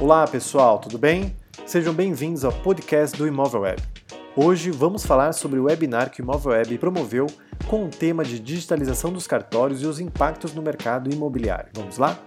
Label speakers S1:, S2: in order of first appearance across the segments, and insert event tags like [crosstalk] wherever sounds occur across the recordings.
S1: Olá pessoal, tudo bem? Sejam bem-vindos ao podcast do Imóvel Web. Hoje vamos falar sobre o webinar que o Imóvel Web promoveu com o tema de digitalização dos cartórios e os impactos no mercado imobiliário. Vamos lá?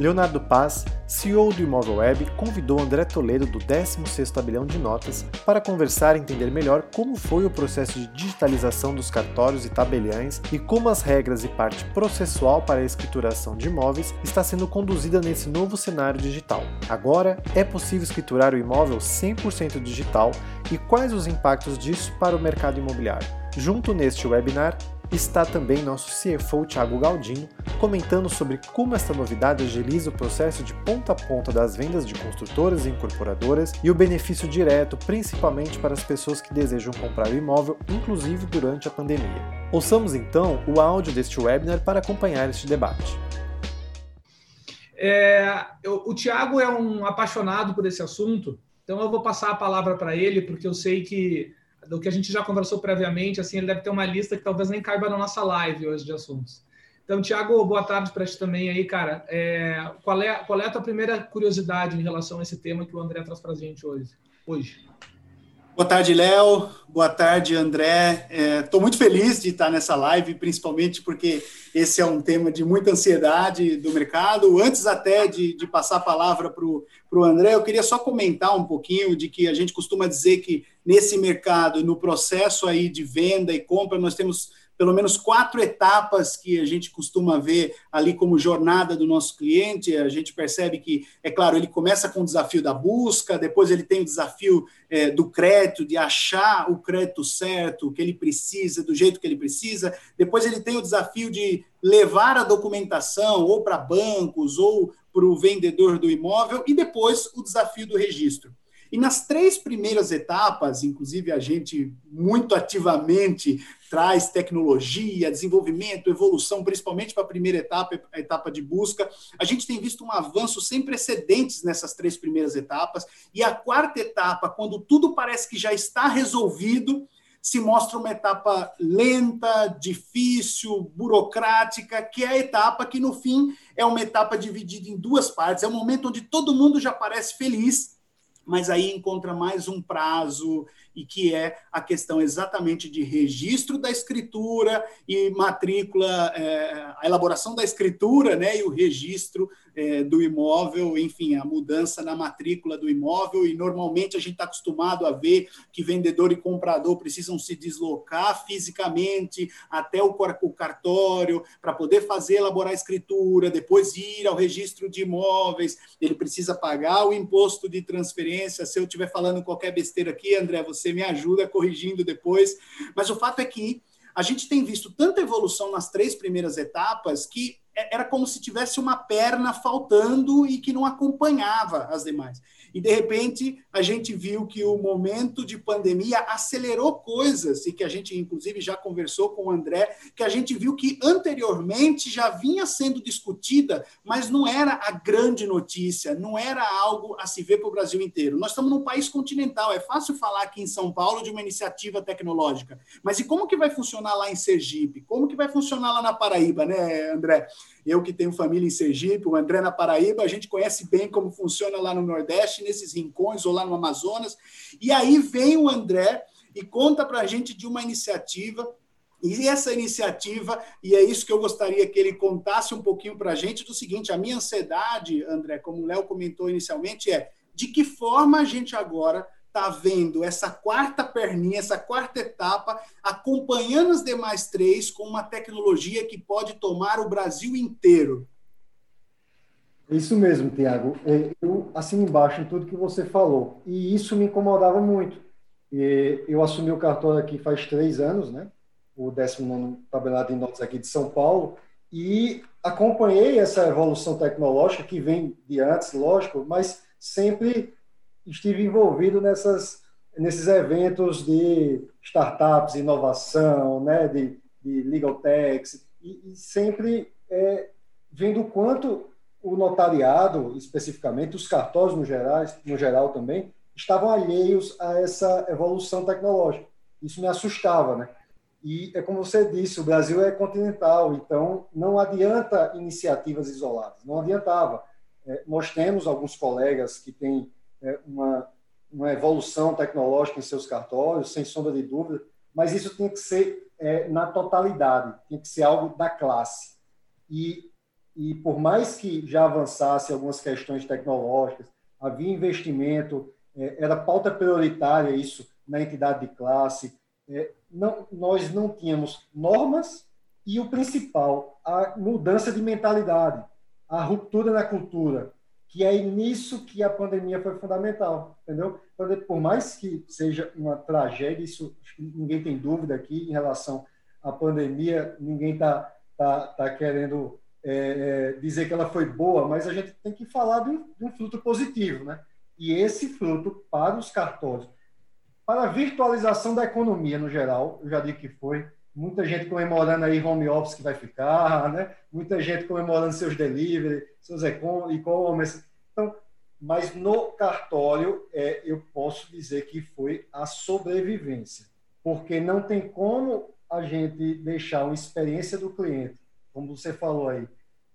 S1: Leonardo Paz, CEO do Imóvel Web, convidou André Toledo do 16º Tabelião de Notas para conversar e entender melhor como foi o processo de digitalização dos cartórios e tabeliães e como as regras e parte processual para a escrituração de imóveis está sendo conduzida nesse novo cenário digital. Agora, é possível escriturar o imóvel 100% digital e quais os impactos disso para o mercado imobiliário. Junto neste webinar, está também nosso CFO Thiago Galdino comentando sobre como esta novidade agiliza o processo de ponta a ponta das vendas de construtoras e incorporadoras e o benefício direto principalmente para as pessoas que desejam comprar o imóvel, inclusive durante a pandemia. Ouçamos então o áudio deste webinar para acompanhar este debate.
S2: É, eu, o Tiago é um apaixonado por esse assunto, então eu vou passar a palavra para ele, porque eu sei que do que a gente já conversou previamente, assim, ele deve ter uma lista que talvez nem caiba na nossa live hoje de assuntos. Então, Tiago, boa tarde para ti também aí, cara. É, qual, é, qual é a tua primeira curiosidade em relação a esse tema que o André traz para a gente hoje? hoje?
S3: Boa tarde, Léo. Boa tarde, André. Estou é, muito feliz de estar nessa live, principalmente porque esse é um tema de muita ansiedade do mercado. Antes até de, de passar a palavra para o André, eu queria só comentar um pouquinho de que a gente costuma dizer que nesse mercado, no processo aí de venda e compra, nós temos pelo menos quatro etapas que a gente costuma ver ali como jornada do nosso cliente. A gente percebe que, é claro, ele começa com o desafio da busca, depois ele tem o desafio é, do crédito, de achar o crédito certo, que ele precisa, do jeito que ele precisa, depois ele tem o desafio de levar a documentação ou para bancos ou para o vendedor do imóvel, e depois o desafio do registro. E nas três primeiras etapas, inclusive a gente muito ativamente traz tecnologia, desenvolvimento, evolução, principalmente para a primeira etapa, a etapa de busca. A gente tem visto um avanço sem precedentes nessas três primeiras etapas. E a quarta etapa, quando tudo parece que já está resolvido, se mostra uma etapa lenta, difícil, burocrática, que é a etapa que, no fim, é uma etapa dividida em duas partes. É um momento onde todo mundo já parece feliz, mas aí encontra mais um prazo e que é a questão exatamente de registro da escritura e matrícula, é, a elaboração da escritura, né, e o registro é, do imóvel, enfim, a mudança na matrícula do imóvel, e normalmente a gente está acostumado a ver que vendedor e comprador precisam se deslocar fisicamente até o, o cartório para poder fazer, elaborar a escritura, depois ir ao registro de imóveis, ele precisa pagar o imposto de transferência. Se eu estiver falando qualquer besteira aqui, André, você me ajuda corrigindo depois. Mas o fato é que a gente tem visto tanta evolução nas três primeiras etapas que era como se tivesse uma perna faltando e que não acompanhava as demais. E, de repente, a gente viu que o momento de pandemia acelerou coisas, e que a gente, inclusive, já conversou com o André, que a gente viu que anteriormente já vinha sendo discutida, mas não era a grande notícia, não era algo a se ver para o Brasil inteiro. Nós estamos num país continental, é fácil falar aqui em São Paulo de uma iniciativa tecnológica, mas e como que vai funcionar lá em Sergipe? Como que vai funcionar lá na Paraíba, né, André? Eu que tenho família em Sergipe, o André na Paraíba, a gente conhece bem como funciona lá no Nordeste, nesses rincões ou lá no Amazonas. E aí vem o André e conta para a gente de uma iniciativa e essa iniciativa, e é isso que eu gostaria que ele contasse um pouquinho para a gente, do seguinte: a minha ansiedade, André, como o Léo comentou inicialmente, é de que forma a gente agora está vendo essa quarta perninha, essa quarta etapa, acompanhando as demais três com uma tecnologia que pode tomar o Brasil inteiro.
S4: Isso mesmo, Tiago. É, eu assino embaixo em tudo que você falou. E isso me incomodava muito. Eu assumi o cartório aqui faz três anos, né? O 19 tabelado em notas aqui de São Paulo. E acompanhei essa evolução tecnológica que vem de antes, lógico, mas sempre estive envolvido nessas, nesses eventos de startups, inovação, né, de, de legal techs, e, e sempre é, vendo o quanto o notariado, especificamente, os cartórios no geral, no geral também, estavam alheios a essa evolução tecnológica. Isso me assustava, né? E é como você disse, o Brasil é continental, então não adianta iniciativas isoladas, não adiantava. É, nós temos alguns colegas que têm uma, uma evolução tecnológica em seus cartórios, sem sombra de dúvida, mas isso tem que ser é, na totalidade, tem que ser algo da classe. E, e por mais que já avançasse algumas questões tecnológicas, havia investimento, é, era pauta prioritária isso na entidade de classe, é, não, nós não tínhamos normas e o principal, a mudança de mentalidade, a ruptura na cultura, que é nisso que a pandemia foi fundamental, entendeu? Então, por mais que seja uma tragédia, isso ninguém tem dúvida aqui em relação à pandemia, ninguém está tá, tá querendo é, é, dizer que ela foi boa, mas a gente tem que falar de um, de um fruto positivo, né? E esse fruto para os cartórios para a virtualização da economia no geral, eu já digo que foi, muita gente comemorando aí home office que vai ficar, né? muita gente comemorando seus delivery, seus e-commerce. Então, mas no cartório, é, eu posso dizer que foi a sobrevivência, porque não tem como a gente deixar uma experiência do cliente, como você falou aí,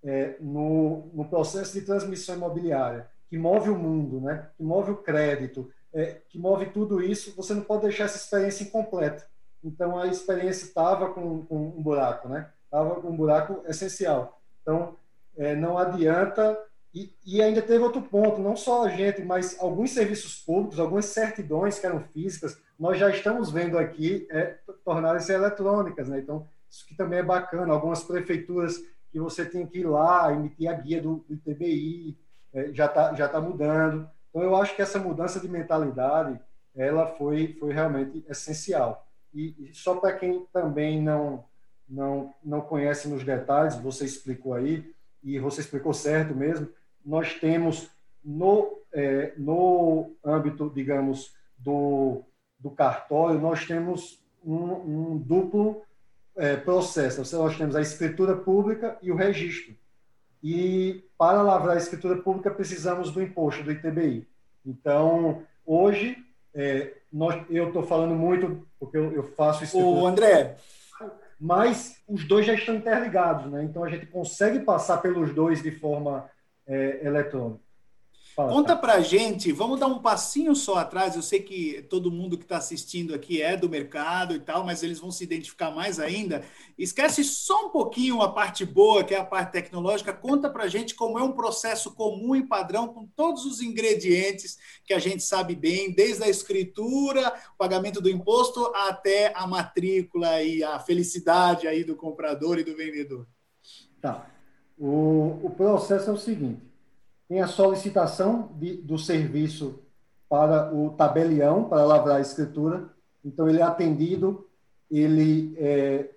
S4: é, no, no processo de transmissão imobiliária, que move o mundo, né? que move o crédito, é, que move tudo isso, você não pode deixar essa experiência incompleta. Então, a experiência estava com, com, um buraco, né? Estava com um buraco essencial. Então, é, não adianta. E, e, ainda teve outro ponto: não só a gente, mas alguns serviços públicos, algumas certidões que eram físicas, nós já estamos vendo aqui é, tornarem-se eletrônicas, né? Então, isso que também é bacana. Algumas prefeituras que você tem que ir lá, emitir a guia do, do ITBI, é, já está já tá mudando. Então, eu acho que essa mudança de mentalidade ela foi, foi realmente essencial. E, e só para quem também não, não, não conhece nos detalhes, você explicou aí, e você explicou certo mesmo, nós temos no, é, no âmbito, digamos, do, do cartório, nós temos um, um duplo é, processo. Nós temos a escritura pública e o registro. E para lavrar a escritura pública precisamos do imposto, do ITBI. Então, hoje, é, nós, eu estou falando muito, porque eu, eu faço
S3: isso. O André.
S4: Mas os dois já estão interligados, né? Então a gente consegue passar pelos dois de forma é, eletrônica.
S3: Fala, Conta tá. pra gente, vamos dar um passinho só atrás. Eu sei que todo mundo que está assistindo aqui é do mercado e tal, mas eles vão se identificar mais ainda. Esquece só um pouquinho a parte boa, que é a parte tecnológica. Conta pra gente como é um processo comum e padrão, com todos os ingredientes que a gente sabe bem, desde a escritura, o pagamento do imposto, até a matrícula e a felicidade aí do comprador e do vendedor.
S4: Tá. O, o processo é o seguinte tem a solicitação de, do serviço para o tabelião, para lavrar a escritura. Então, ele é atendido, ele é,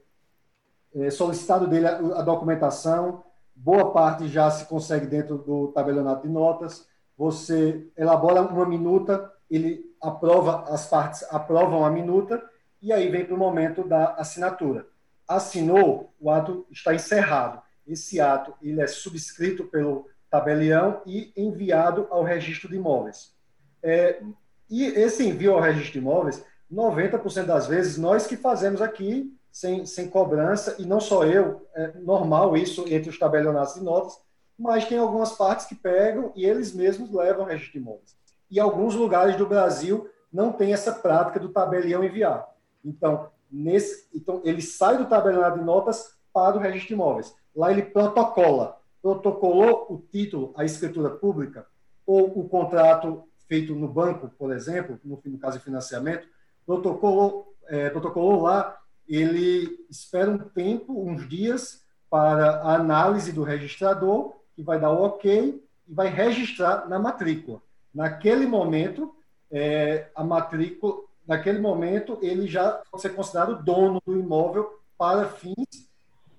S4: é solicitado dele a, a, documentação, boa parte já se consegue dentro do tabelionato de notas. Você elabora uma minuta, ele aprova, as partes aprovam a minuta, e aí vem para o momento da assinatura. Assinou, o ato está encerrado. Esse ato ele é subscrito pelo tabelião e enviado ao registro de imóveis. É, e esse envio ao registro de imóveis, 90% das vezes, nós que fazemos aqui, sem, sem cobrança, e não só eu, é normal isso entre os tabelionatos de notas, mas tem algumas partes que pegam e eles mesmos levam ao registro de imóveis. E alguns lugares do Brasil não tem essa prática do tabelião enviar. Então, nesse, então ele sai do tabelionato de notas para o registro de imóveis. Lá ele protocola protocolou o título, a escritura pública, ou o contrato feito no banco, por exemplo, no, no caso de financiamento, protocolou, é, protocolou lá, ele espera um tempo, uns dias, para a análise do registrador, que vai dar o ok e vai registrar na matrícula. Naquele momento, é, a matrícula, naquele momento, ele já pode ser considerado dono do imóvel para fins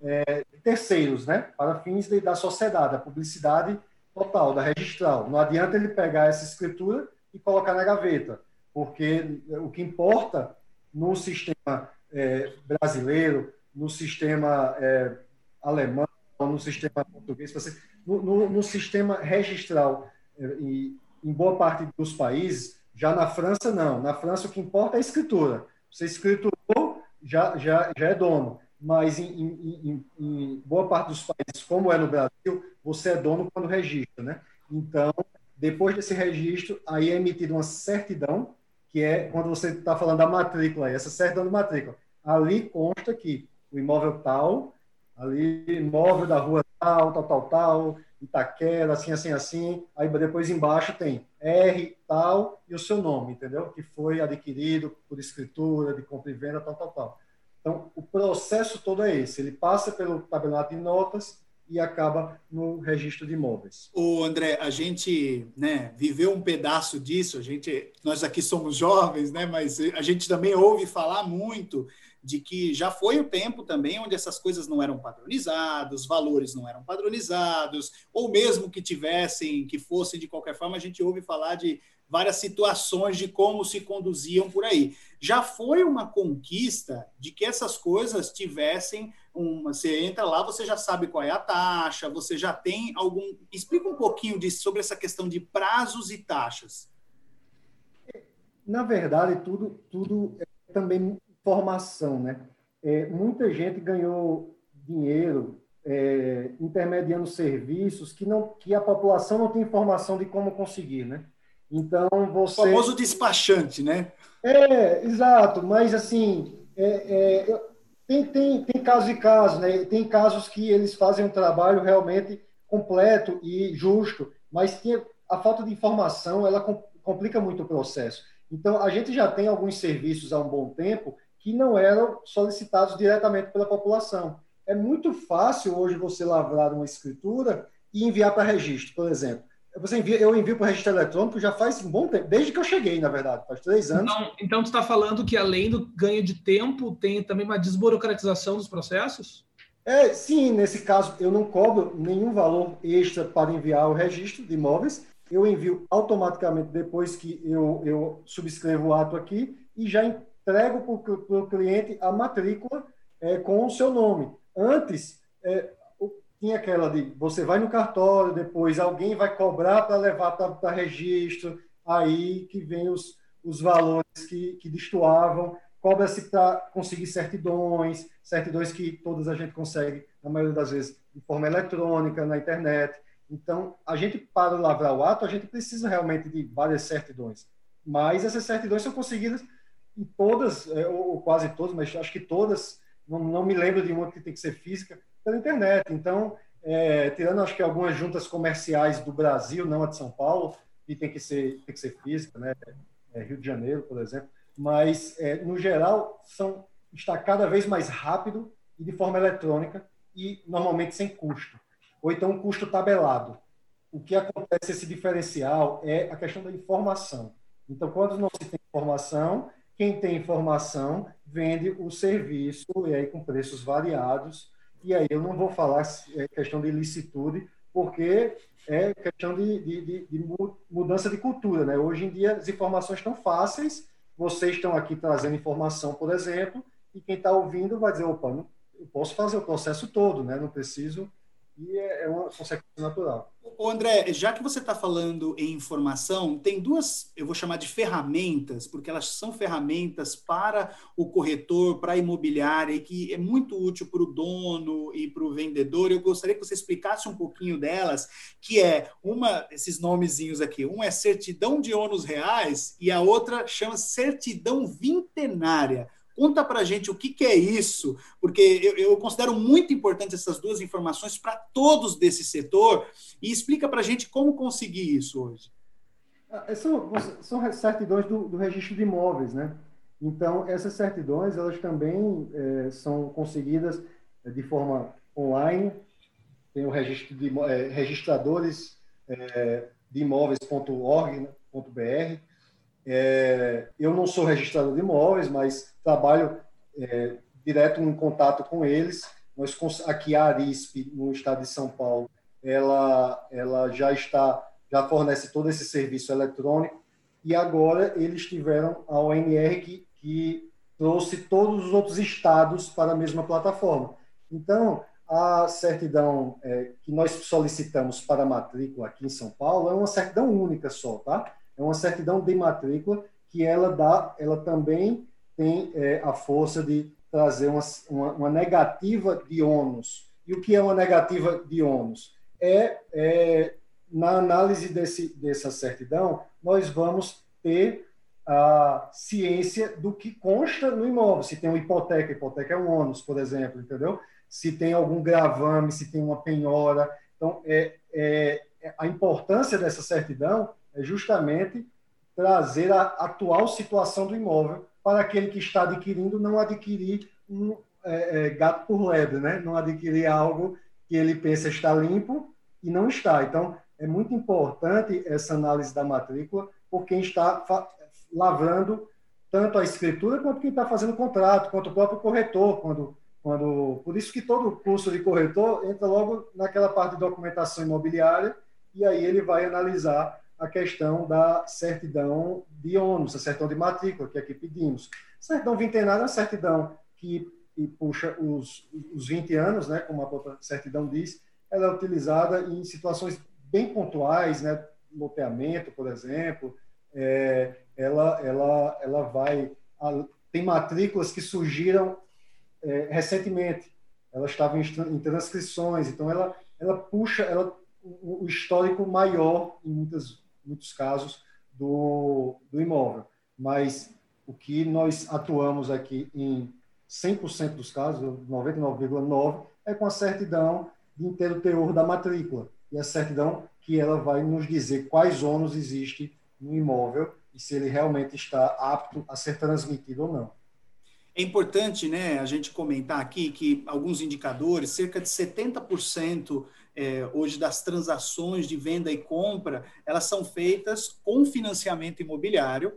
S4: é, terceiros, né? para fins de, da sociedade, a publicidade total, da registral. Não adianta ele pegar essa escritura e colocar na gaveta, porque o que importa no sistema é, brasileiro, no sistema é, alemão, no sistema português, no, no, no sistema registral, é, e, em boa parte dos países, já na França, não. Na França, o que importa é a escritura. Você escriturou, já, já, já é dono. Mas em, em, em, em boa parte dos países, como é no Brasil, você é dono quando registra, né? Então, depois desse registro, aí é emitida uma certidão, que é quando você está falando da matrícula, essa certidão de matrícula. Ali consta que o imóvel tal, ali imóvel da rua tal, tal, tal, tal, Itaquera, assim, assim, assim. Aí depois embaixo tem R, tal, e o seu nome, entendeu? Que foi adquirido por escritura, de compra e venda, tal, tal, tal. Então, o processo todo é esse. Ele passa pelo tabelionato de notas e acaba no registro de imóveis.
S3: O André, a gente, né, viveu um pedaço disso. A gente, nós aqui somos jovens, né, mas a gente também ouve falar muito de que já foi o tempo também onde essas coisas não eram padronizadas, valores não eram padronizados, ou mesmo que tivessem, que fossem de qualquer forma, a gente ouve falar de várias situações de como se conduziam por aí. Já foi uma conquista de que essas coisas tivessem uma. Você entra lá, você já sabe qual é a taxa, você já tem algum. Explica um pouquinho sobre essa questão de prazos e taxas.
S4: Na verdade, tudo, tudo é também formação, né? É, muita gente ganhou dinheiro é, intermediando serviços que não que a população não tem informação de como conseguir, né? Então você
S3: o famoso despachante, né?
S4: É, exato. Mas assim é, é, tem, tem, tem casos e casos, né? Tem casos que eles fazem um trabalho realmente completo e justo, mas tem, a falta de informação ela complica muito o processo. Então a gente já tem alguns serviços há um bom tempo que não eram solicitados diretamente pela população. É muito fácil hoje você lavrar uma escritura e enviar para registro, por exemplo. Você envia, eu envio para o registro eletrônico já faz um bom tempo, desde que eu cheguei, na verdade, faz três anos.
S2: Então, então tu está falando que além do ganho de tempo, tem também uma desburocratização dos processos?
S4: É, sim, nesse caso eu não cobro nenhum valor extra para enviar o registro de imóveis. Eu envio automaticamente depois que eu, eu subscrevo o ato aqui e já entrego para o cliente a matrícula é, com o seu nome. Antes, é, tinha aquela de você vai no cartório, depois alguém vai cobrar para levar para registro, aí que vem os, os valores que, que destoavam, cobra-se para conseguir certidões, certidões que todas a gente consegue, na maioria das vezes, de forma eletrônica, na internet. Então, a gente, para lavrar o ato, a gente precisa realmente de várias certidões. Mas essas certidões são conseguidas e todas, é, ou quase todas, mas acho que todas, não, não me lembro de uma que tem que ser física, pela internet. Então, é, tirando acho que algumas juntas comerciais do Brasil, não a de São Paulo, que tem que ser, tem que ser física, né? É, Rio de Janeiro, por exemplo, mas, é, no geral, são, está cada vez mais rápido e de forma eletrônica e normalmente sem custo. Ou então um custo tabelado. O que acontece, esse diferencial, é a questão da informação. Então, quando não se tem informação, quem tem informação vende o serviço e aí com preços variados. E aí eu não vou falar é questão de licitude, porque é questão de, de, de, mudança de cultura. Né? Hoje em dia as informações estão fáceis, vocês estão aqui trazendo informação, por exemplo, e quem está ouvindo vai dizer, opa, não, eu posso fazer o processo todo, né? não preciso e é, uma consequência natural.
S3: O André, já que você está falando em informação, tem duas, eu vou chamar de ferramentas, porque elas são ferramentas para o corretor, para a imobiliária, e que é muito útil para o dono e para o vendedor. Eu gostaria que você explicasse um pouquinho delas, que é uma, esses nomezinhos aqui, um é certidão de ônus reais e a outra chama certidão vintenária. Conta para a gente o que, que, é isso, porque eu, eu, considero muito importante essas duas informações para todos desse setor e explica para a gente como conseguir isso hoje.
S4: Ah, são, são certidões do, do, registro de imóveis, né? Então, essas certidões, elas também é, são conseguidas é, de forma online, tem o registro de é, registradores é, de imóveis.org.br, é, eu não sou registrador de imóveis, mas trabalho é, direto em contato com eles. Nós aqui a Arisp no estado de São Paulo, ela ela já está já fornece todo esse serviço eletrônico e agora eles tiveram a ONR que, que trouxe todos os outros estados para a mesma plataforma. Então, a certidão é, que nós solicitamos para a matrícula aqui em São Paulo é uma certidão única só, tá? É uma certidão de matrícula que ela dá, ela também tem é, a força de trazer uma, uma, uma, negativa de ônus. E o que é uma negativa de ônus? É, é, na análise desse, dessa certidão, nós vamos ter a ciência do que consta no imóvel. Se tem uma hipoteca, hipoteca é um ônus, por exemplo, entendeu? Se tem algum gravame, se tem uma penhora. Então, é, é, a importância dessa certidão é justamente trazer a atual situação do imóvel para aquele que está adquirindo não adquirir um é, é, gato por lebre, né? não adquirir algo que ele pensa estar limpo e não está. Então, é muito importante essa análise da matrícula por quem está lavrando tanto a escritura quanto quem está fazendo o contrato, quanto o próprio corretor, quando, quando por isso que todo curso de corretor entra logo naquela parte de documentação imobiliária e aí ele vai analisar a questão da certidão de ônus, a certidão de matrícula, que aqui pedimos. Certidão vintenária é uma certidão que, puxa os, os 20 anos, né, como a própria certidão diz, ela é utilizada em situações bem pontuais, né, loteamento, por exemplo, é, ela, ela, ela vai. A, tem matrículas que surgiram é, recentemente, elas estavam em, transcrições, então ela, ela puxa ela, o histórico maior, em muitas, muitos casos, do, do imóvel. Mas o que nós atuamos aqui em 100% dos casos, 99,9%, é com a certidão de inteiro teor da matrícula. E a certidão que ela vai nos dizer quais ônus existe no imóvel e se ele realmente está apto a ser transmitido ou não.
S3: É importante né, a gente comentar aqui que alguns indicadores, cerca de 70% é, hoje das transações de venda e compra, elas são feitas com financiamento imobiliário,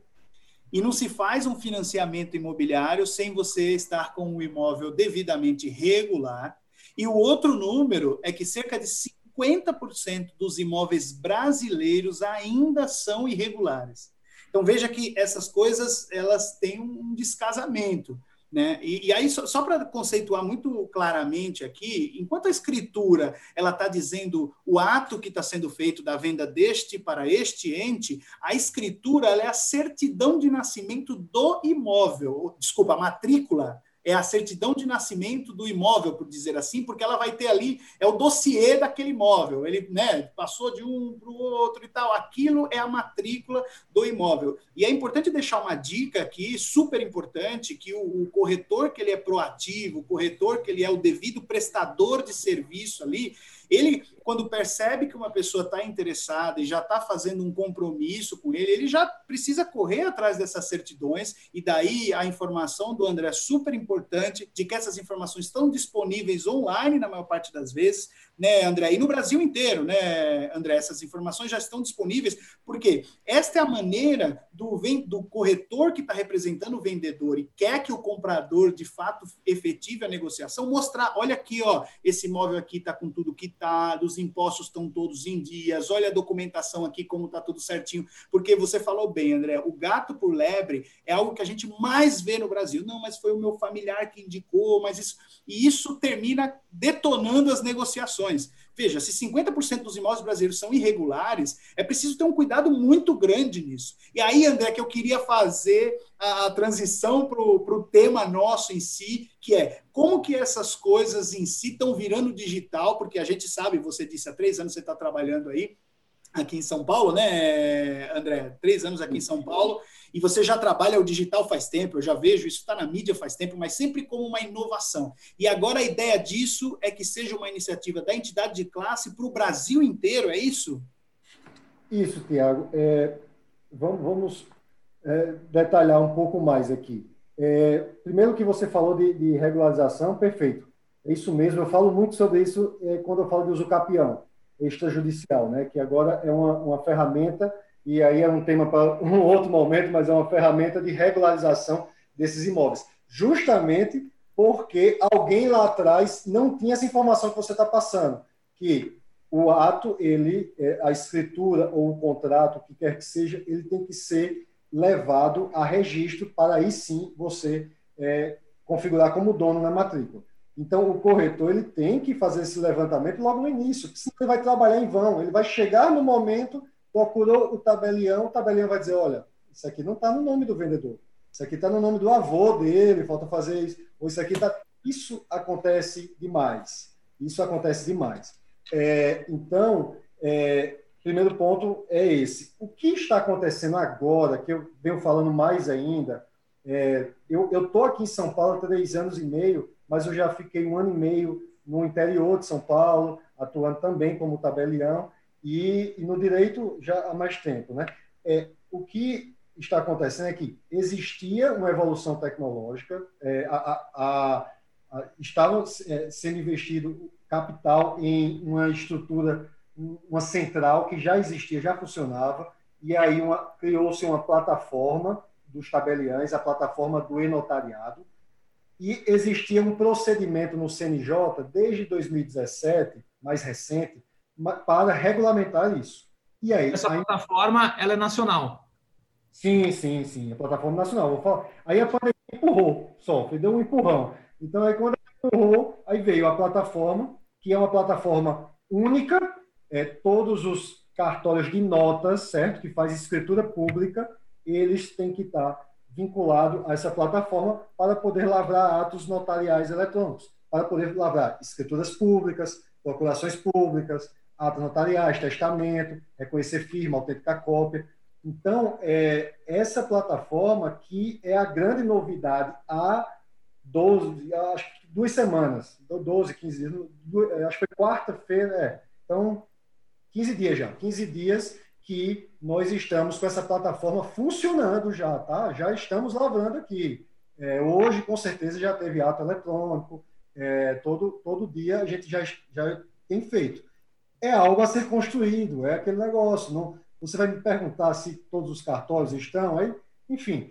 S3: e não se faz um financiamento imobiliário sem você estar com o imóvel devidamente regular. E o outro número é que cerca de 50% dos imóveis brasileiros ainda são irregulares. Então veja que essas coisas elas têm um descasamento. Né? E, e aí, só, só para conceituar muito claramente aqui, enquanto a escritura ela está dizendo o ato que está sendo feito da venda deste para este ente, a escritura é a certidão de nascimento do imóvel, desculpa, a matrícula é a certidão de nascimento do imóvel, por dizer assim, porque ela vai ter ali, é o dossiê daquele imóvel. Ele né, passou de um para o outro e tal. Aquilo é a matrícula do imóvel. E é importante deixar uma dica aqui, super importante, que o, o corretor que ele é proativo, o corretor que ele é o devido prestador de serviço ali, ele, quando percebe que uma pessoa está interessada e já está fazendo um compromisso com ele, ele já precisa correr atrás dessas certidões, e daí a informação do André é super importante de que essas informações estão disponíveis online na maior parte das vezes, né, André? E no Brasil inteiro, né, André? Essas informações já estão disponíveis, porque esta é a maneira do, do corretor que está representando o vendedor e quer que o comprador de fato efetive a negociação, mostrar: olha aqui, ó, esse imóvel aqui está com tudo quitado, os impostos estão todos em dias, olha a documentação aqui, como está tudo certinho. Porque você falou bem, André, o gato por lebre é algo que a gente mais vê no Brasil. Não, mas foi o meu familiar que indicou, mas isso. E isso termina detonando as negociações. Veja, se 50% dos imóveis brasileiros são irregulares, é preciso ter um cuidado muito grande nisso. E aí, André, que eu queria fazer a, transição para o tema nosso em si, que é como que essas coisas em si estão virando digital, porque a gente sabe, você disse, há três anos você está trabalhando aí, aqui em São Paulo, né, André? Três anos aqui em São Paulo, e você já trabalha o digital faz tempo, eu já vejo, isso está na mídia faz tempo, mas sempre como uma inovação. E agora a ideia disso é que seja uma iniciativa da entidade de classe para o Brasil inteiro, é isso?
S4: Isso, Tiago. É, vamos, vamos é, detalhar um pouco mais aqui. É, primeiro que você falou de, de, regularização, perfeito. É isso mesmo, eu falo muito sobre isso é, quando eu falo de uso capião extrajudicial, né, que agora é uma, uma ferramenta, e aí é um tema para um outro momento, mas é uma ferramenta de regularização desses imóveis. Justamente porque alguém lá atrás não tinha essa informação que você está passando, que o ato, ele, é, a escritura ou o contrato, o que quer que seja, ele tem que ser levado a registro para aí sim você é, configurar como dono na matrícula. Então, o corretor ele tem que fazer esse levantamento logo no início, senão ele vai trabalhar em vão. Ele vai chegar no momento, procurou o tabelião, o tabelião vai dizer: olha, isso aqui não está no nome do vendedor. isso aqui está no nome do avô dele, falta fazer isso, ou isso aqui está. Isso acontece demais. Isso acontece demais. É, então, é, primeiro ponto é esse. O que está acontecendo agora, que eu venho falando mais ainda, é, eu estou aqui em São Paulo há três anos e meio, mas eu já fiquei um ano e meio no interior de São Paulo, atuando também como tabelião, e, e no direito já há mais tempo. Né? É, o que está acontecendo é que existia uma evolução tecnológica, é, a, a, a, estava é, sendo investido capital em uma estrutura, uma central que já existia, já funcionava, e aí criou-se uma plataforma dos tabeliães, a plataforma do e-notariado, e existia um procedimento no CNJ desde 2017, mais recente, para regulamentar isso.
S2: E aí, essa aí... plataforma ela é nacional.
S4: Sim, sim, sim, a plataforma nacional. Vou falar. Aí a pandemia empurrou, só, deu um empurrão. Então aí quando empurrou, aí veio a plataforma, que é uma plataforma única, é, todos os cartórios de notas, certo, que faz escritura pública, eles têm que estar vinculado a essa plataforma para poder lavrar atos notariais eletrônicos, para poder lavrar escrituras públicas, procurações públicas, atos notariais, testamento, reconhecer firma, autenticar cópia. Então, é, essa plataforma que é a grande novidade há 12, acho que duas semanas, 12, 15 dias, acho que foi quarta-feira, é. Então, 15 dias já, 15 dias que nós estamos com essa plataforma funcionando já, tá? Já estamos lavrando aqui. É, hoje, com certeza, já teve ato eletrônico, é, todo, todo dia a gente já, já tem feito. É algo a ser construído, é aquele negócio. Não, você vai me perguntar se todos os cartórios estão aí, enfim,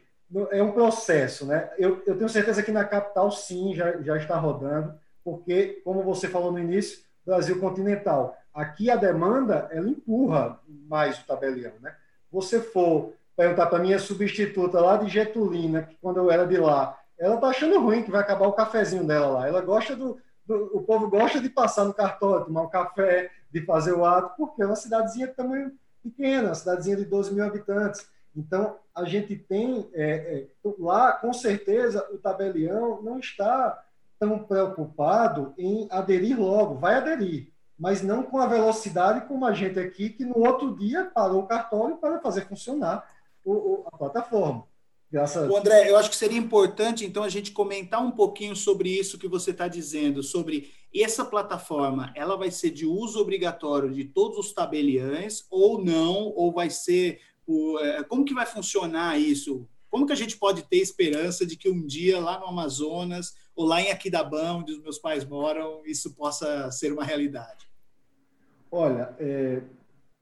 S4: é um processo, né? Eu, eu tenho certeza que na capital, sim, já, já está rodando, porque, como você falou no início, Brasil continental. Aqui a demanda, ela empurra mais o tabelião, né? Você for perguntar para minha substituta lá de Getulina, que quando eu era de lá, ela tá achando ruim que vai acabar o cafezinho dela lá. Ela gosta do, do o povo gosta de passar no cartório, tomar um café, de fazer o ato, porque é uma cidadezinha de tamanho pequeno, uma cidadezinha de 12 mil habitantes. Então, a gente tem é, é, lá, com certeza, o tabelião não está tão preocupado em aderir logo, vai aderir, mas não com a velocidade como a gente aqui, que no outro dia parou o cartório para fazer funcionar o, o, a plataforma.
S3: Graças o André, eu acho que seria importante, então, a gente comentar um pouquinho sobre isso que você está dizendo, sobre essa plataforma, ela vai ser de uso obrigatório de todos os tabeliães ou não, ou vai ser... É, como que vai funcionar isso? Como que a gente pode ter esperança de que um dia lá no Amazonas ou lá em Aquidabão, onde os meus pais moram, isso possa ser uma realidade?
S4: Olha, é,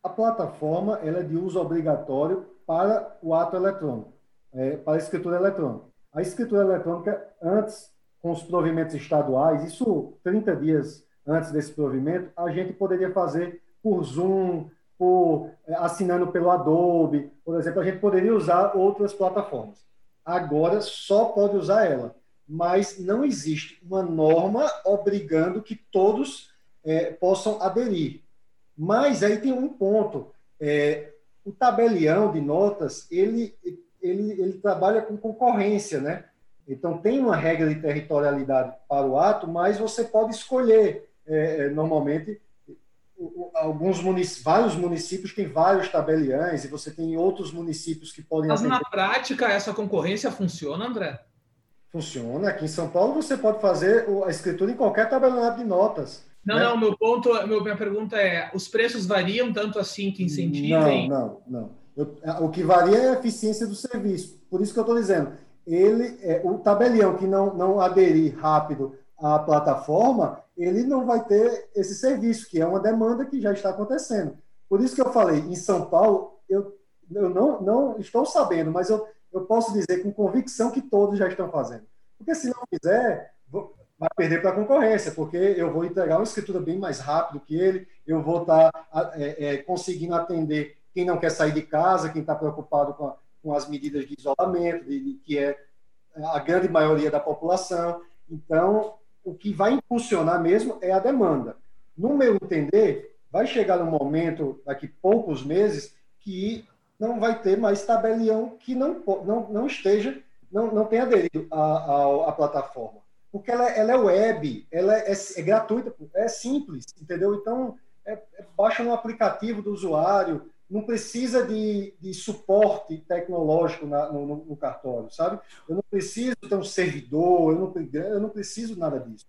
S4: a plataforma ela é de uso obrigatório para o ato eletrônico, é, para a escritura eletrônica. A escritura eletrônica, antes, com os provimentos estaduais, isso 30 dias antes desse provimento, a gente poderia fazer por Zoom, por é, assinando pelo Adobe, por exemplo, a gente poderia usar outras plataformas. Agora só pode usar ela mas não existe uma norma obrigando que todos é, possam aderir. Mas aí tem um ponto. É, o tabelião de notas, ele, ele, ele trabalha com concorrência, né? Então, tem uma regra de territorialidade para o ato, mas você pode escolher, é, é normalmente, alguns municípios, vários municípios têm vários tabeliães, e você tem outros municípios que podem...
S2: Mas, atender. na prática, essa concorrência funciona, André?
S4: Funciona. Aqui em São Paulo você pode fazer a escritura em qualquer tabelionato de notas.
S2: Não, né? não, meu ponto, meu, minha pergunta é, os preços variam tanto assim que incentivem?
S4: Não, não, não. Eu, o que varia é a eficiência do serviço. Por isso que eu estou dizendo, ele, é, o tabelião que não, não aderir rápido à plataforma, ele não vai ter esse serviço, que é uma demanda que já está acontecendo. Por isso que eu falei, em São Paulo, eu, eu não, não estou sabendo, mas eu eu posso dizer com convicção que todos já estão fazendo. Porque se não fizer, vai perder para a concorrência, porque eu vou entregar uma escritura bem mais rápido que ele, eu vou estar tá, é, é, conseguindo atender quem não quer sair de casa, quem está preocupado com, a, com, as medidas de isolamento, de, de, que é a grande maioria da população. Então, o que vai impulsionar mesmo é a demanda. No meu entender, vai chegar um momento, daqui poucos meses, que não vai ter mais tabelião que não, não, não esteja não, não tem aderido à, à plataforma? Porque ela, ela, é web, ela é, é, gratuita, é simples, entendeu? Então, é, é, baixa no aplicativo do usuário, não precisa de, de suporte tecnológico na, no, no, cartório, sabe? Eu não preciso ter um servidor, eu não, eu não preciso nada disso.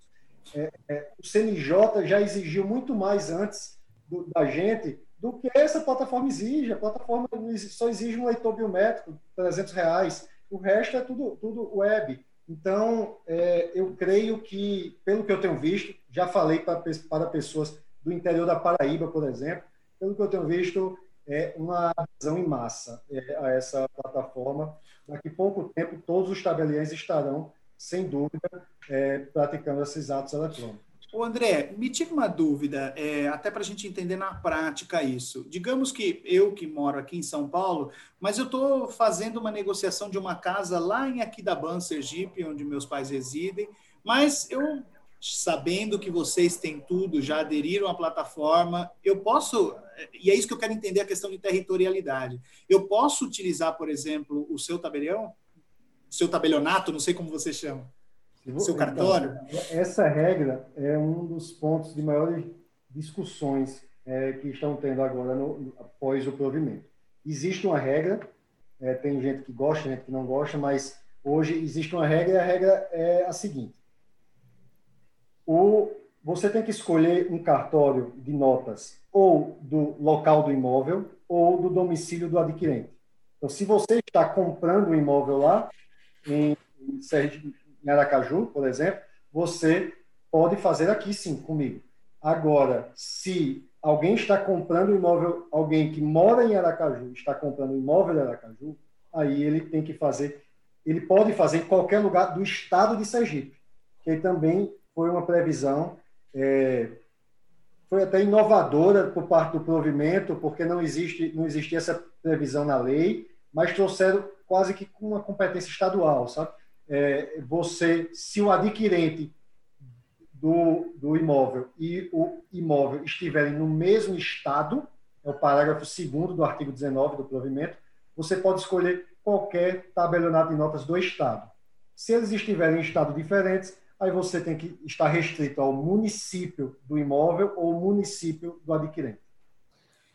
S4: É, é, o CNJ já exigiu muito mais antes do, da gente do que essa plataforma exige. A plataforma só exige um leitor biométrico, 300 reais. O resto é tudo, tudo web. Então, é, eu creio que, pelo que eu tenho visto, já falei para, para pessoas do interior da Paraíba, por exemplo, pelo que eu tenho visto, é uma adesão em massa é, a essa plataforma. Daqui a pouco tempo, todos os tabeliães estarão, sem dúvida, é, praticando esses atos eletrônicos.
S3: Ô André, me tira uma dúvida, é, até para a gente entender na prática isso. Digamos que eu que moro aqui em São Paulo, mas eu estou fazendo uma negociação de uma casa lá em Aquidaban, Sergipe, onde meus pais residem, mas eu, sabendo que vocês têm tudo, já aderiram à plataforma, eu posso, e é isso que eu quero entender a questão de territorialidade, eu posso utilizar, por exemplo, o seu tabelião, o seu tabelionato, não sei como você chama, seu cartório?
S4: Então, essa regra é um dos pontos de maiores discussões é, que estão tendo agora no, após o provimento. Existe uma regra, é, tem gente que gosta, gente que não gosta, mas hoje existe uma regra e a regra é a seguinte: o, você tem que escolher um cartório de notas ou do local do imóvel ou do domicílio do adquirente. Então, se você está comprando um imóvel lá, em, em Aracaju, por exemplo, você pode fazer aqui sim comigo. Agora, se alguém está comprando um imóvel, alguém que mora em Aracaju está comprando um imóvel em Aracaju, aí ele tem que fazer, ele pode fazer em qualquer lugar do estado de Sergipe, que também foi uma previsão, é, foi até inovadora por parte do provimento, porque não existe, não existia essa previsão na lei, mas trouxeram quase que com uma competência estadual, sabe? é, você, se o adquirente do, do imóvel e o imóvel estiverem no mesmo estado, é o parágrafo 2 do artigo 19 do provimento, você pode escolher qualquer tabelionato de notas do estado. Se eles estiverem em estados diferentes, aí você tem que estar restrito ao município do imóvel ou município do adquirente.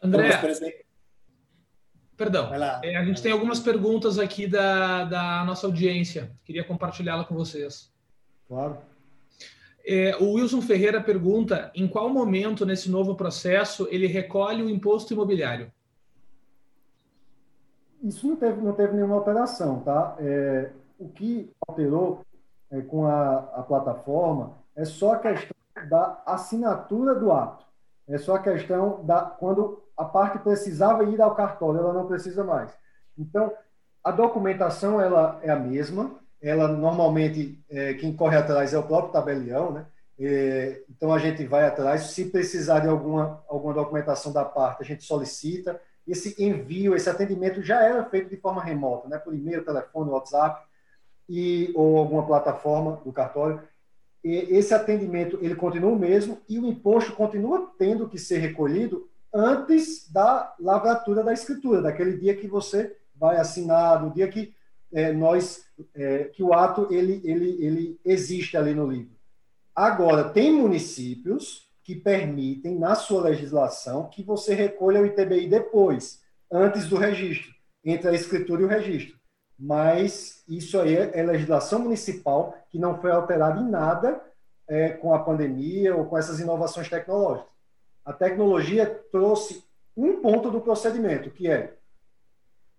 S2: André, Perdão. É, a gente tem algumas perguntas aqui da, da nossa audiência. Queria compartilhá-la com vocês.
S4: Claro.
S2: É, o Wilson Ferreira pergunta: em qual momento nesse novo processo ele recolhe o imposto imobiliário?
S4: Isso não teve, não teve nenhuma alteração, tá? É, o que alterou é, com a, a plataforma é só a questão da assinatura do ato. É só a questão da quando a parte precisava ir ao cartório, ela não precisa mais. Então, a documentação ela é a mesma, ela normalmente, é, quem corre atrás é o próprio tabelião, né? É, então, a gente vai atrás, se precisar de alguma, alguma documentação da parte, a gente solicita. Esse envio, esse atendimento já era feito de forma remota, né? por e-mail, telefone, WhatsApp, e, ou alguma plataforma do cartório. E esse atendimento ele continua o mesmo e o imposto continua tendo que ser recolhido antes da lavratura da escritura, daquele dia que você vai assinar, do dia que é, nós é, que o ato ele, ele, ele existe ali no livro. Agora tem municípios que permitem na sua legislação que você recolha o ITBI depois, antes do registro, entre a escritura e o registro. Mas isso aí é, é legislação municipal que não foi alterada em nada é, com a pandemia ou com essas inovações tecnológicas a tecnologia trouxe um ponto do procedimento, que é,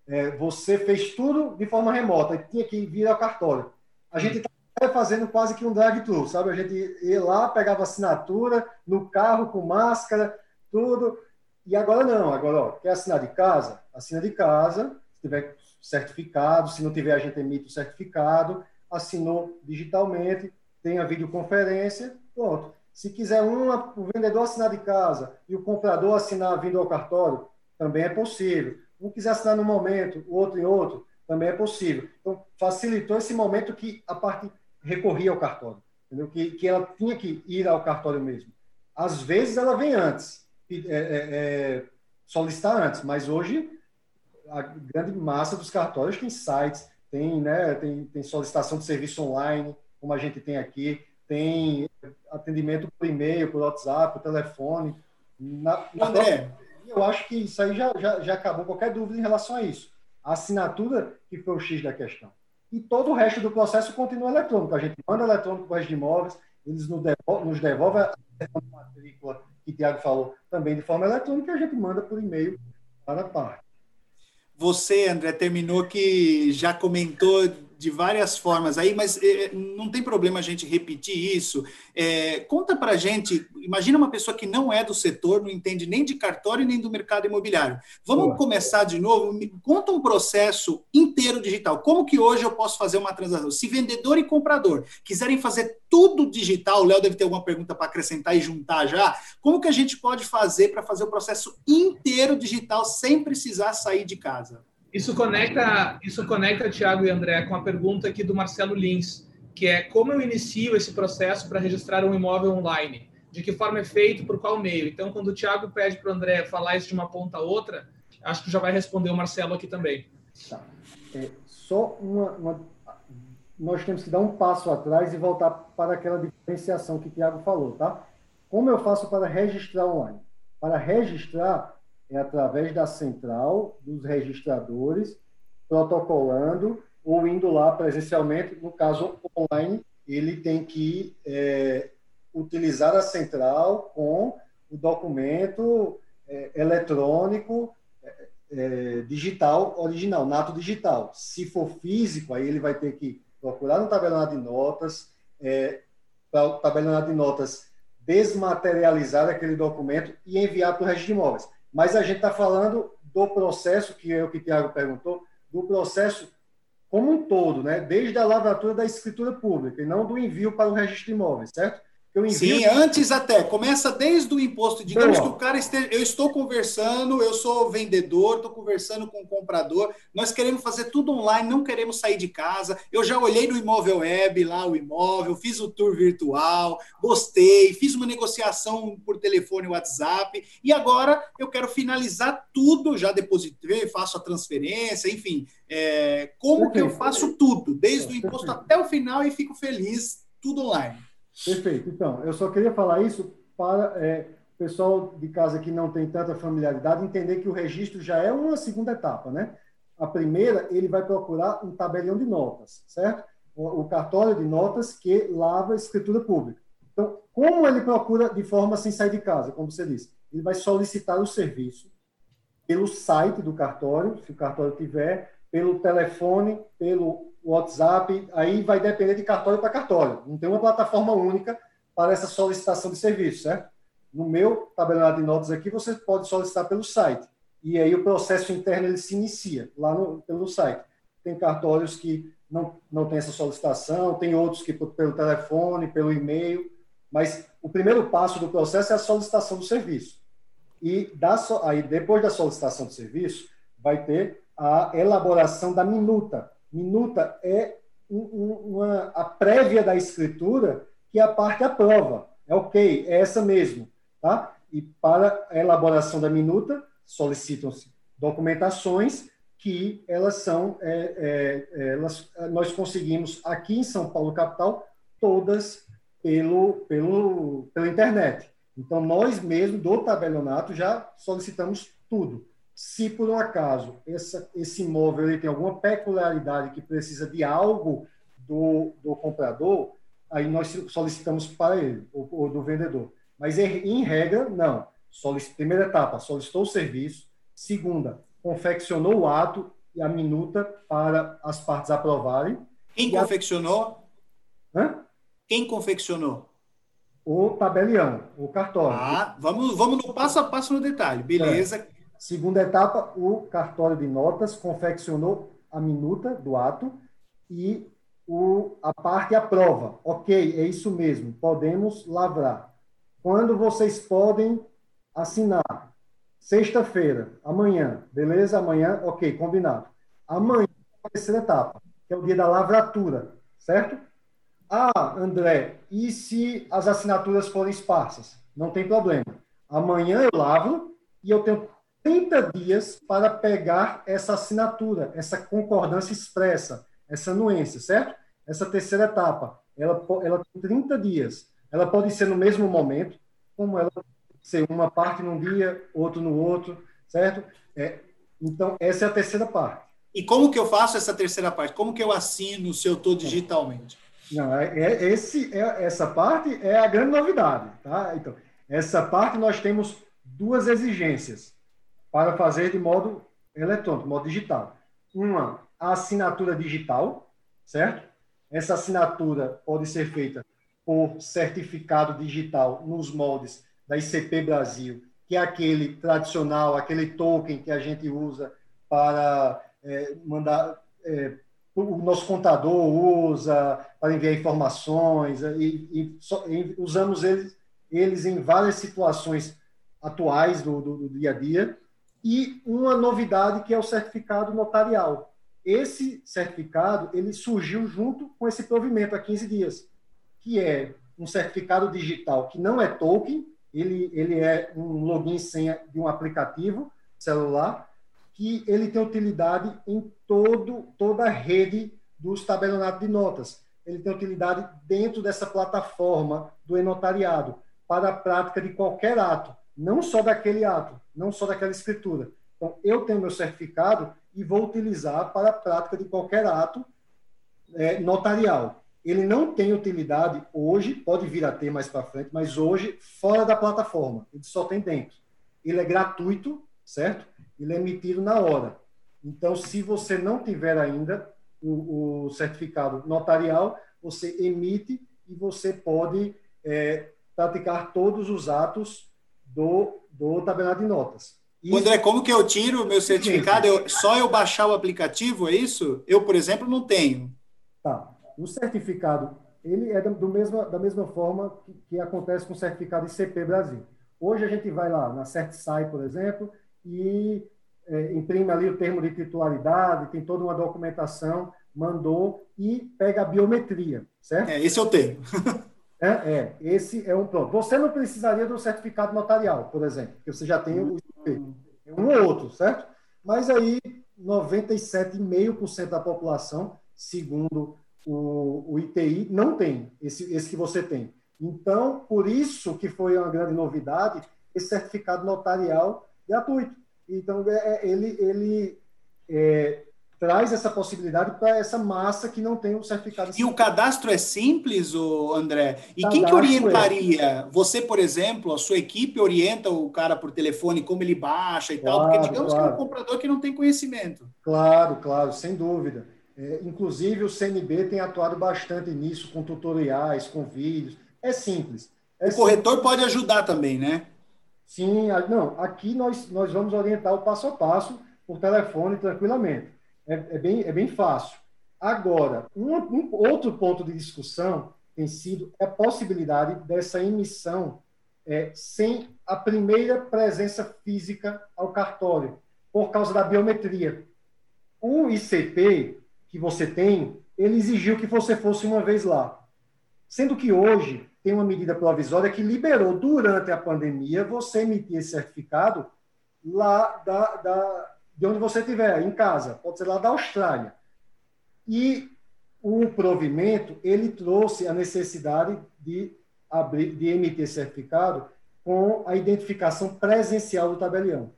S4: é você fez tudo de forma remota, e tinha que vir ao cartório. A gente estava fazendo quase que um drive-thru, sabe? A gente ia lá, pegava assinatura no carro com máscara, tudo. E agora não, agora, ó, quer assinar de casa? Assina de casa, se tiver certificado, se não tiver, a gente emite o certificado, assinou digitalmente, tem a videoconferência, pronto. Se quiser um, o vendedor assinar de casa e o comprador assinar vindo ao cartório, também é possível. Um quiser assinar no momento, o outro em outro, também é possível. Então, facilitou esse momento que a parte recorria ao cartório, entendeu? Que, que ela tinha que ir ao cartório mesmo. Às vezes ela vem antes, é, é, é, solicitar antes, mas hoje a grande massa dos cartórios tem sites, tem, né, tem, tem solicitação de serviço online, como a gente tem aqui, tem atendimento por e-mail, por WhatsApp, por telefone.
S3: Na, André,
S4: eu acho que isso aí já, já, já acabou qualquer dúvida em relação a isso. A assinatura que foi o X da questão. E todo o resto do processo continua eletrônico. A gente manda eletrônico para de imóveis, eles nos devolvem, nos devolvem a matrícula que o Tiago falou também de forma eletrônica, a gente manda por e-mail para a parte.
S3: Você, André, terminou que já comentou de várias formas aí, mas é, não tem problema a gente repetir isso. É, conta para a gente, imagina uma pessoa que não é do setor, não entende nem de cartório nem do mercado imobiliário. Vamos Boa. começar de novo? Conta um processo inteiro digital. Como que hoje eu posso fazer uma transação? Se vendedor e comprador quiserem fazer tudo digital, o Léo deve ter alguma pergunta para acrescentar e juntar já. Como que a gente pode fazer para fazer o processo inteiro digital sem precisar sair de casa?
S2: Isso conecta, isso conecta, Tiago e André, com a pergunta aqui do Marcelo Lins, que é como eu inicio esse processo para registrar um imóvel online? De que forma é feito, por qual meio? Então, quando o Tiago pede para o André falar isso de uma ponta a outra, acho que já vai responder o Marcelo aqui também.
S4: Tá. É, só uma, uma, Nós temos que dar um passo atrás e voltar para aquela diferenciação que o Tiago falou, tá? Como eu faço para registrar online? Para registrar, é através da central dos registradores, protocolando ou indo lá presencialmente. No caso online, ele tem que é, utilizar a central com o documento é, eletrônico é, é digital original, nato digital. Se for físico, aí ele vai ter que procurar no tabelionato de notas, é, para tabelionato de notas desmaterializar aquele documento e enviar para o registro de imóveis. Mas a gente está falando do processo, que é o que o Tiago perguntou, do processo como um todo, né? desde a lavratura da escritura pública, e não do envio para o registro de imóveis, certo?
S3: Sim, antes até. Começa desde o imposto. Digamos Boa. que o cara esteja. Eu estou conversando, eu sou vendedor, estou conversando com o comprador. Nós queremos fazer tudo online, não queremos sair de casa. Eu já olhei no imóvel web lá o imóvel, fiz o tour virtual, gostei, fiz uma negociação por telefone WhatsApp. E agora eu quero finalizar tudo, já depositei, faço a transferência, enfim. É, como que eu faço tudo, desde o imposto até o final e fico feliz, tudo online.
S4: Perfeito. Então, eu só queria falar isso para é, o pessoal de casa que não tem tanta familiaridade entender que o registro já é uma segunda etapa, né? A primeira, ele vai procurar um tabelião de notas, certo? O, o cartório de notas que lava a escritura pública. Então, como ele procura de forma sem sair de casa, como você disse? Ele vai solicitar o serviço pelo site do cartório, se o cartório tiver, pelo telefone, pelo WhatsApp, aí vai depender de cartório para cartório. Não tem uma plataforma única para essa solicitação de serviço, certo? No meu tabelionato de notas aqui, você pode solicitar pelo site. E aí o processo interno ele se inicia lá no, pelo site. Tem cartórios que não, não tem essa solicitação, tem outros que pelo telefone, pelo e-mail, mas o primeiro passo do processo é a solicitação do serviço. E da, aí, depois da solicitação do serviço, vai ter a elaboração da minuta, Minuta é uma, a prévia da escritura que a parte aprova. É ok, é essa mesmo. Tá? E para a elaboração da minuta, solicitam-se documentações que elas são, é, é, elas, nós conseguimos aqui em São Paulo capital todas pelo, pelo, pela internet. Então nós mesmos do tabelionato já solicitamos tudo. Se por um acaso essa, esse imóvel ele tem alguma peculiaridade que precisa de algo do, do comprador, aí nós solicitamos para ele, ou, ou do vendedor. Mas em regra, não. Primeira etapa, solicitou o serviço. Segunda, confeccionou o ato e a minuta para as partes aprovarem.
S3: Quem confeccionou?
S4: Hã?
S3: Quem confeccionou?
S4: O tabelião, o cartório.
S3: Ah, vamos, vamos no passo a passo no detalhe. Beleza. É.
S4: Segunda etapa, o cartório de notas confeccionou a minuta do ato e o, a parte aprova. Ok, é isso mesmo, podemos lavrar. Quando vocês podem assinar? Sexta-feira, amanhã, beleza? Amanhã, ok, combinado. Amanhã, a terceira etapa, que é o dia da lavratura, certo? Ah, André, e se as assinaturas forem esparsas? Não tem problema. Amanhã eu lavro e eu tenho 30 dias para pegar essa assinatura, essa concordância expressa, essa anuência, certo? Essa terceira etapa, ela, ela tem 30 dias. Ela pode ser no mesmo momento, como ela ser uma parte num dia, outro no outro, certo? É, então, essa é a terceira parte.
S3: E como que eu faço essa terceira parte? Como que eu assino se eu estou digitalmente?
S4: Não, é, é, esse, é, essa parte é a grande novidade. Tá? Então, essa parte nós temos duas exigências para fazer de modo eletrônico, modo digital. Uma, assinatura digital, certo? Essa assinatura pode ser feita por certificado digital nos moldes da ICP Brasil, que é aquele tradicional, aquele token que a gente usa para é, mandar. É, o nosso contador usa para enviar informações, e, e, so, e usamos eles, eles em várias situações atuais do, do, do dia a dia. E uma novidade que é o certificado notarial. Esse certificado ele surgiu junto com esse provimento há 15 dias, que é um certificado digital que não é token, ele, ele é um login senha de um aplicativo celular, que ele tem utilidade em todo, toda a rede dos tabelionatos de notas. Ele tem utilidade dentro dessa plataforma do e-notariado, para a prática de qualquer ato, não só daquele ato, não só daquela escritura. Então, eu tenho meu certificado e vou utilizar para a prática de qualquer ato é, notarial ele não tem utilidade hoje, pode vir a ter mais para frente, mas hoje fora da plataforma, ele só tem dentro. Ele é gratuito, certo? Ele é emitido na hora. Então, se você não tiver ainda o, o certificado notarial, você emite e você pode é, praticar todos os atos do, do tabelado de notas.
S3: Isso... André, como que eu tiro o meu certificado? Eu, só eu baixar o aplicativo, é isso? Eu, por exemplo, não tenho.
S4: Tá. O certificado, ele é do mesma, da mesma forma que, que acontece com o certificado ICP Brasil. Hoje a gente vai lá na CertSai, por exemplo, e é, imprime ali o termo de titularidade, tem toda uma documentação, mandou e pega a biometria, certo?
S3: É, esse eu tenho. [laughs]
S4: é, é, esse é um pronto. Você não precisaria do certificado notarial, por exemplo, porque você já tem o um ou outro, certo? Mas aí 97,5% da população, segundo o, o ITI não tem, esse, esse que você tem. Então, por isso que foi uma grande novidade esse certificado notarial gratuito. Então, é, é ele, ele é, traz essa possibilidade para essa massa que não tem o certificado.
S3: E o cadastro é simples, o André? E quem que é. orientaria? É. Você, por exemplo, a sua equipe orienta o cara por telefone como ele baixa e claro, tal? Porque digamos claro. que é um comprador que não tem conhecimento.
S4: Claro, claro, sem dúvida. É, inclusive, o CNB tem atuado bastante nisso, com tutoriais, com vídeos. É simples. É
S3: o corretor simples. pode ajudar também, né?
S4: Sim, não. Aqui nós, nós vamos orientar o passo a passo por telefone tranquilamente. É, é bem, é bem fácil. Agora, um, um, outro ponto de discussão tem sido a possibilidade dessa emissão é, sem a primeira presença física ao cartório, por causa da biometria. O ICP, que você tem, ele exigiu que você fosse uma vez lá. Sendo que hoje tem uma medida provisória que liberou, durante a pandemia, você emitir esse certificado lá da, da, de onde você estiver, em casa, pode ser lá da Austrália. E o provimento, ele trouxe a necessidade de, abrir, de emitir certificado com a identificação presencial do tabelião.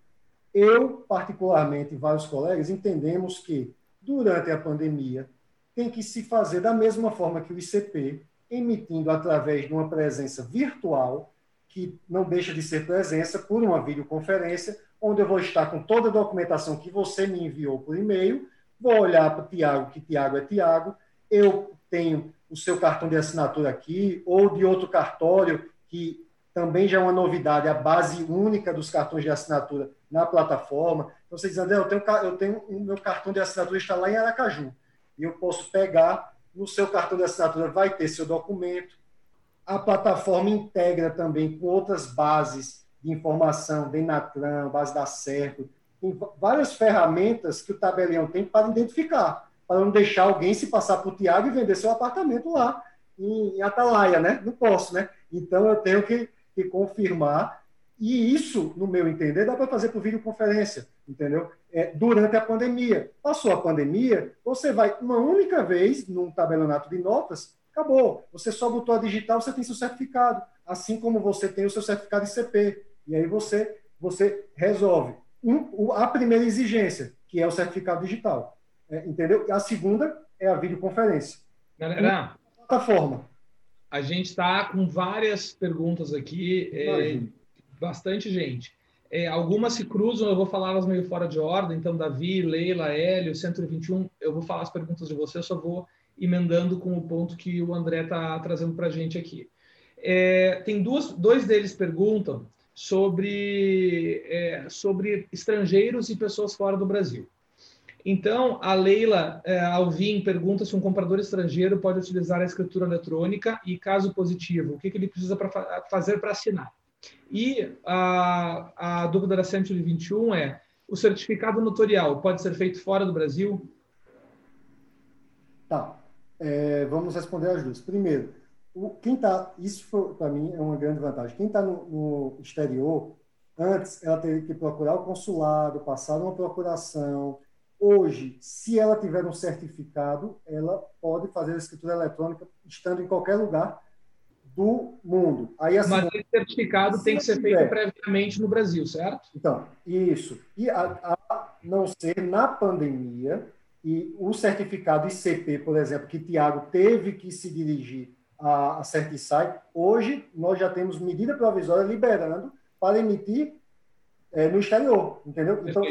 S4: Eu, particularmente, e vários colegas, entendemos que durante a pandemia, tem que se fazer da mesma forma que o ICP, emitindo através de uma presença virtual, que não deixa de ser presença, por uma videoconferência, onde eu vou estar com toda a documentação que você me enviou por e-mail, vou olhar para o Tiago, que Tiago é Tiago, eu tenho o seu cartão de assinatura aqui, ou de outro cartório, que também já é uma novidade, a base única dos cartões de assinatura na plataforma. Então, você diz, André, eu tenho, eu tenho o meu cartão de assinatura está lá em Aracaju. E eu posso pegar, no seu cartão de assinatura vai ter seu documento. A plataforma integra também com outras bases de informação, Denatran, base da Cerco. Várias ferramentas que o tabelião tem para identificar, para não deixar alguém se passar por Tiago e vender seu apartamento lá em, Atalaia, né? Não posso, né? Então, eu tenho que, que confirmar e isso, no meu entender, dá para fazer por videoconferência, entendeu? É, durante a pandemia. Passou a pandemia, você vai uma única vez num tabelionato de notas, acabou. Você só botou a digital, você tem seu certificado, assim como você tem o seu certificado ICP. E aí você, você resolve. Um, a primeira exigência, que é o certificado digital. É, entendeu? A segunda é a videoconferência.
S2: Galera,
S4: plataforma.
S2: A gente está com várias perguntas aqui. É, bastante gente. É, algumas se cruzam, eu vou falar elas meio fora de ordem. Então, Davi, Leila, Hélio, 121, eu vou falar as perguntas de você, eu só vou emendando com o ponto que o André está trazendo para a gente aqui. É, tem duas, dois deles perguntam sobre, é, sobre estrangeiros e pessoas fora do Brasil. Então, a Leila é, Alvim pergunta se um comprador estrangeiro pode utilizar a escritura eletrônica e, caso positivo, o que, que ele precisa pra, fazer para assinar. E a, a dúvida da 121 é: o certificado notorial pode ser feito fora do Brasil?
S4: Tá. É, vamos responder as duas. Primeiro, o, quem tá, isso para mim é uma grande vantagem. Quem está no, no, exterior, antes ela teria que procurar o consulado, passar uma procuração. Hoje, se ela tiver um certificado, ela pode fazer a escritura eletrônica estando em qualquer lugar do mundo.
S2: Aí, assim, Mas esse certificado tem que ser feito previamente no Brasil, certo?
S4: Então, isso. E a, a não ser na pandemia, e o certificado ICP, por exemplo, que Tiago teve que se dirigir a, a Certisai, hoje nós já temos medida provisória liberando para emitir é, no exterior, entendeu? Então,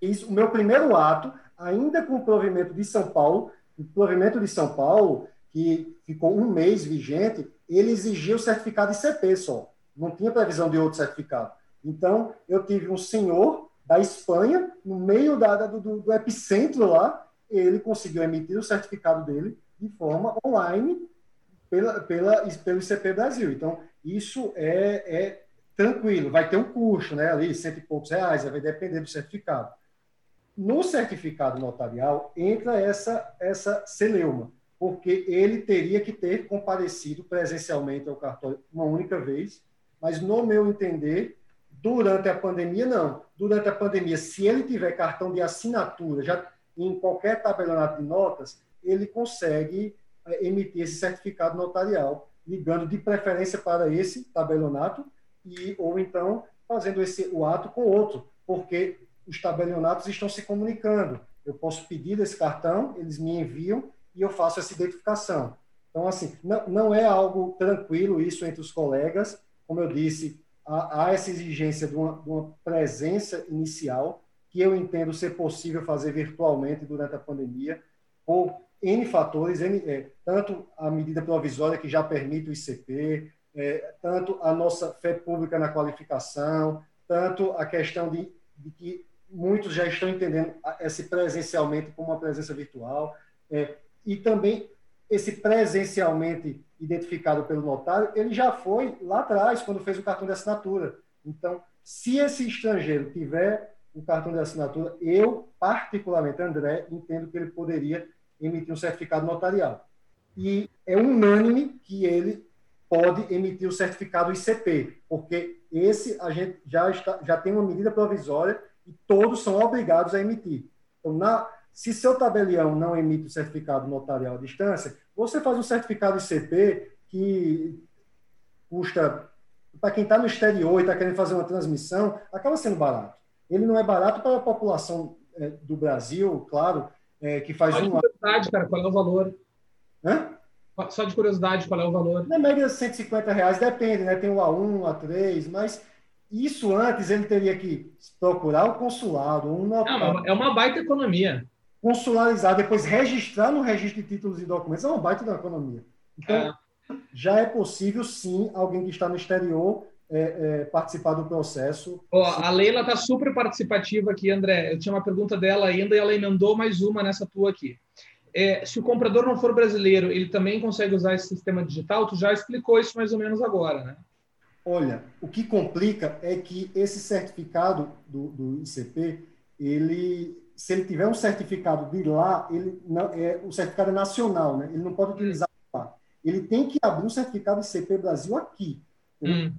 S4: isso, o meu primeiro ato, ainda com o provimento de São Paulo, o provimento de São Paulo, que ficou um mês vigente, ele exigia o certificado ICP só, não tinha previsão de outro certificado. Então, eu tive um senhor da Espanha, no meio da, do, do, epicentro lá, ele conseguiu emitir o certificado dele de forma online pela, pela, pelo ICP Brasil. Então, isso é, é tranquilo, vai ter um custo, né, ali, cento e poucos reais, vai depender do certificado. No certificado notarial entra essa, essa celeuma porque ele teria que ter comparecido presencialmente ao cartório uma única vez, mas no meu entender, durante a pandemia não. Durante a pandemia, se ele tiver cartão de assinatura, já em qualquer tabelionato de notas, ele consegue emitir esse certificado notarial, ligando de preferência para esse tabelionato e ou então fazendo esse o ato com outro, porque os tabelionatos estão se comunicando. Eu posso pedir esse cartão, eles me enviam e eu faço essa identificação. Então, assim, não, não é algo tranquilo isso entre os colegas. Como eu disse, há, há essa exigência de uma, de uma, presença inicial, que eu entendo ser possível fazer virtualmente durante a pandemia, por N fatores, N, é, tanto a medida provisória que já permite o ICP, é, tanto a nossa fé pública na qualificação, tanto a questão de, de que muitos já estão entendendo esse presencialmente como uma presença virtual. É, e também esse presencialmente identificado pelo notário, ele já foi lá atrás, quando fez o cartão de assinatura. Então, se esse estrangeiro tiver o cartão de assinatura, eu, particularmente, André, entendo que ele poderia emitir um certificado notarial. E é unânime que ele pode emitir o certificado ICP, porque esse a gente já, está, já tem uma medida provisória e todos são obrigados a emitir. Então, na, se seu tabelião não emite o certificado notarial à distância, você faz um certificado ICP que custa, para quem está no exterior e está querendo fazer uma transmissão, acaba sendo barato. Ele não é barato para a população é, do Brasil, claro, é, que faz
S2: Só de curiosidade, cara, qual é o valor?
S4: Hã?
S2: Só de curiosidade, qual é o valor?
S4: Na média, 150 reais, depende, né? Tem o A1, A3, mas isso antes ele teria que procurar o consulado, um.
S2: Não, é uma baita economia
S4: consularizar, depois registrar no registro de títulos e documentos, é uma baita da economia. Então, é. já é possível, sim, alguém que está no exterior é, é, participar do processo.
S2: Oh, a Leila está super participativa aqui, André. Eu tinha uma pergunta dela ainda e ela emendou mais uma nessa tua aqui. É, se o comprador não for brasileiro, ele também consegue usar esse sistema digital? Tu já explicou isso mais ou menos agora, né?
S4: Olha, o que complica é que esse certificado do, do ICP, ele se ele tiver um certificado de lá, ele não, é, o certificado é nacional, né? Ele não pode utilizar lá. Ele tem que abrir um certificado de CP Brasil aqui.
S2: Hum.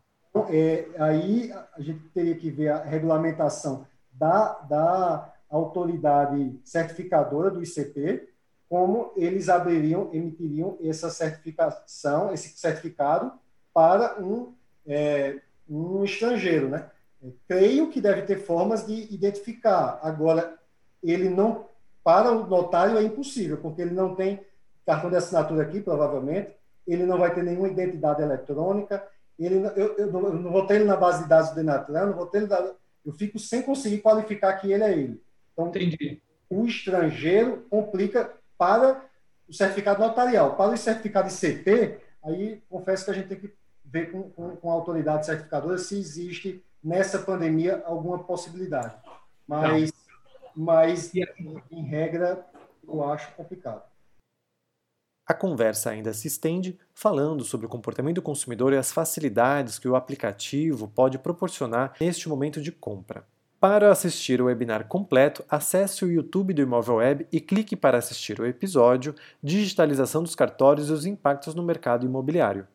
S4: É, aí a gente teria que ver a regulamentação da, da autoridade certificadora do ICP, como eles abririam, emitiriam essa certificação, esse certificado para um, é, um estrangeiro, né? Creio que deve ter formas de identificar. Agora, ele não, para o notário é impossível, porque ele não tem cartão de assinatura aqui, provavelmente, ele não vai ter nenhuma identidade eletrônica, ele, eu, eu, eu não vou ter ele na base de dados do Denatran, não vou ter ele, eu fico sem conseguir qualificar que ele é ele. Então, Entendi. o estrangeiro complica para o certificado notarial. Para o certificado ICP, aí confesso que a gente tem que ver com, com, com a autoridade certificadora se existe nessa pandemia alguma possibilidade. Mas, mas em, em regra, eu acho complicado.
S1: A conversa ainda se estende falando sobre o comportamento do consumidor e as facilidades que o aplicativo pode proporcionar neste momento de compra. Para assistir o webinar completo, acesse o YouTube do Imóvel Web e clique para assistir o episódio Digitalização dos cartórios e os impactos no mercado imobiliário.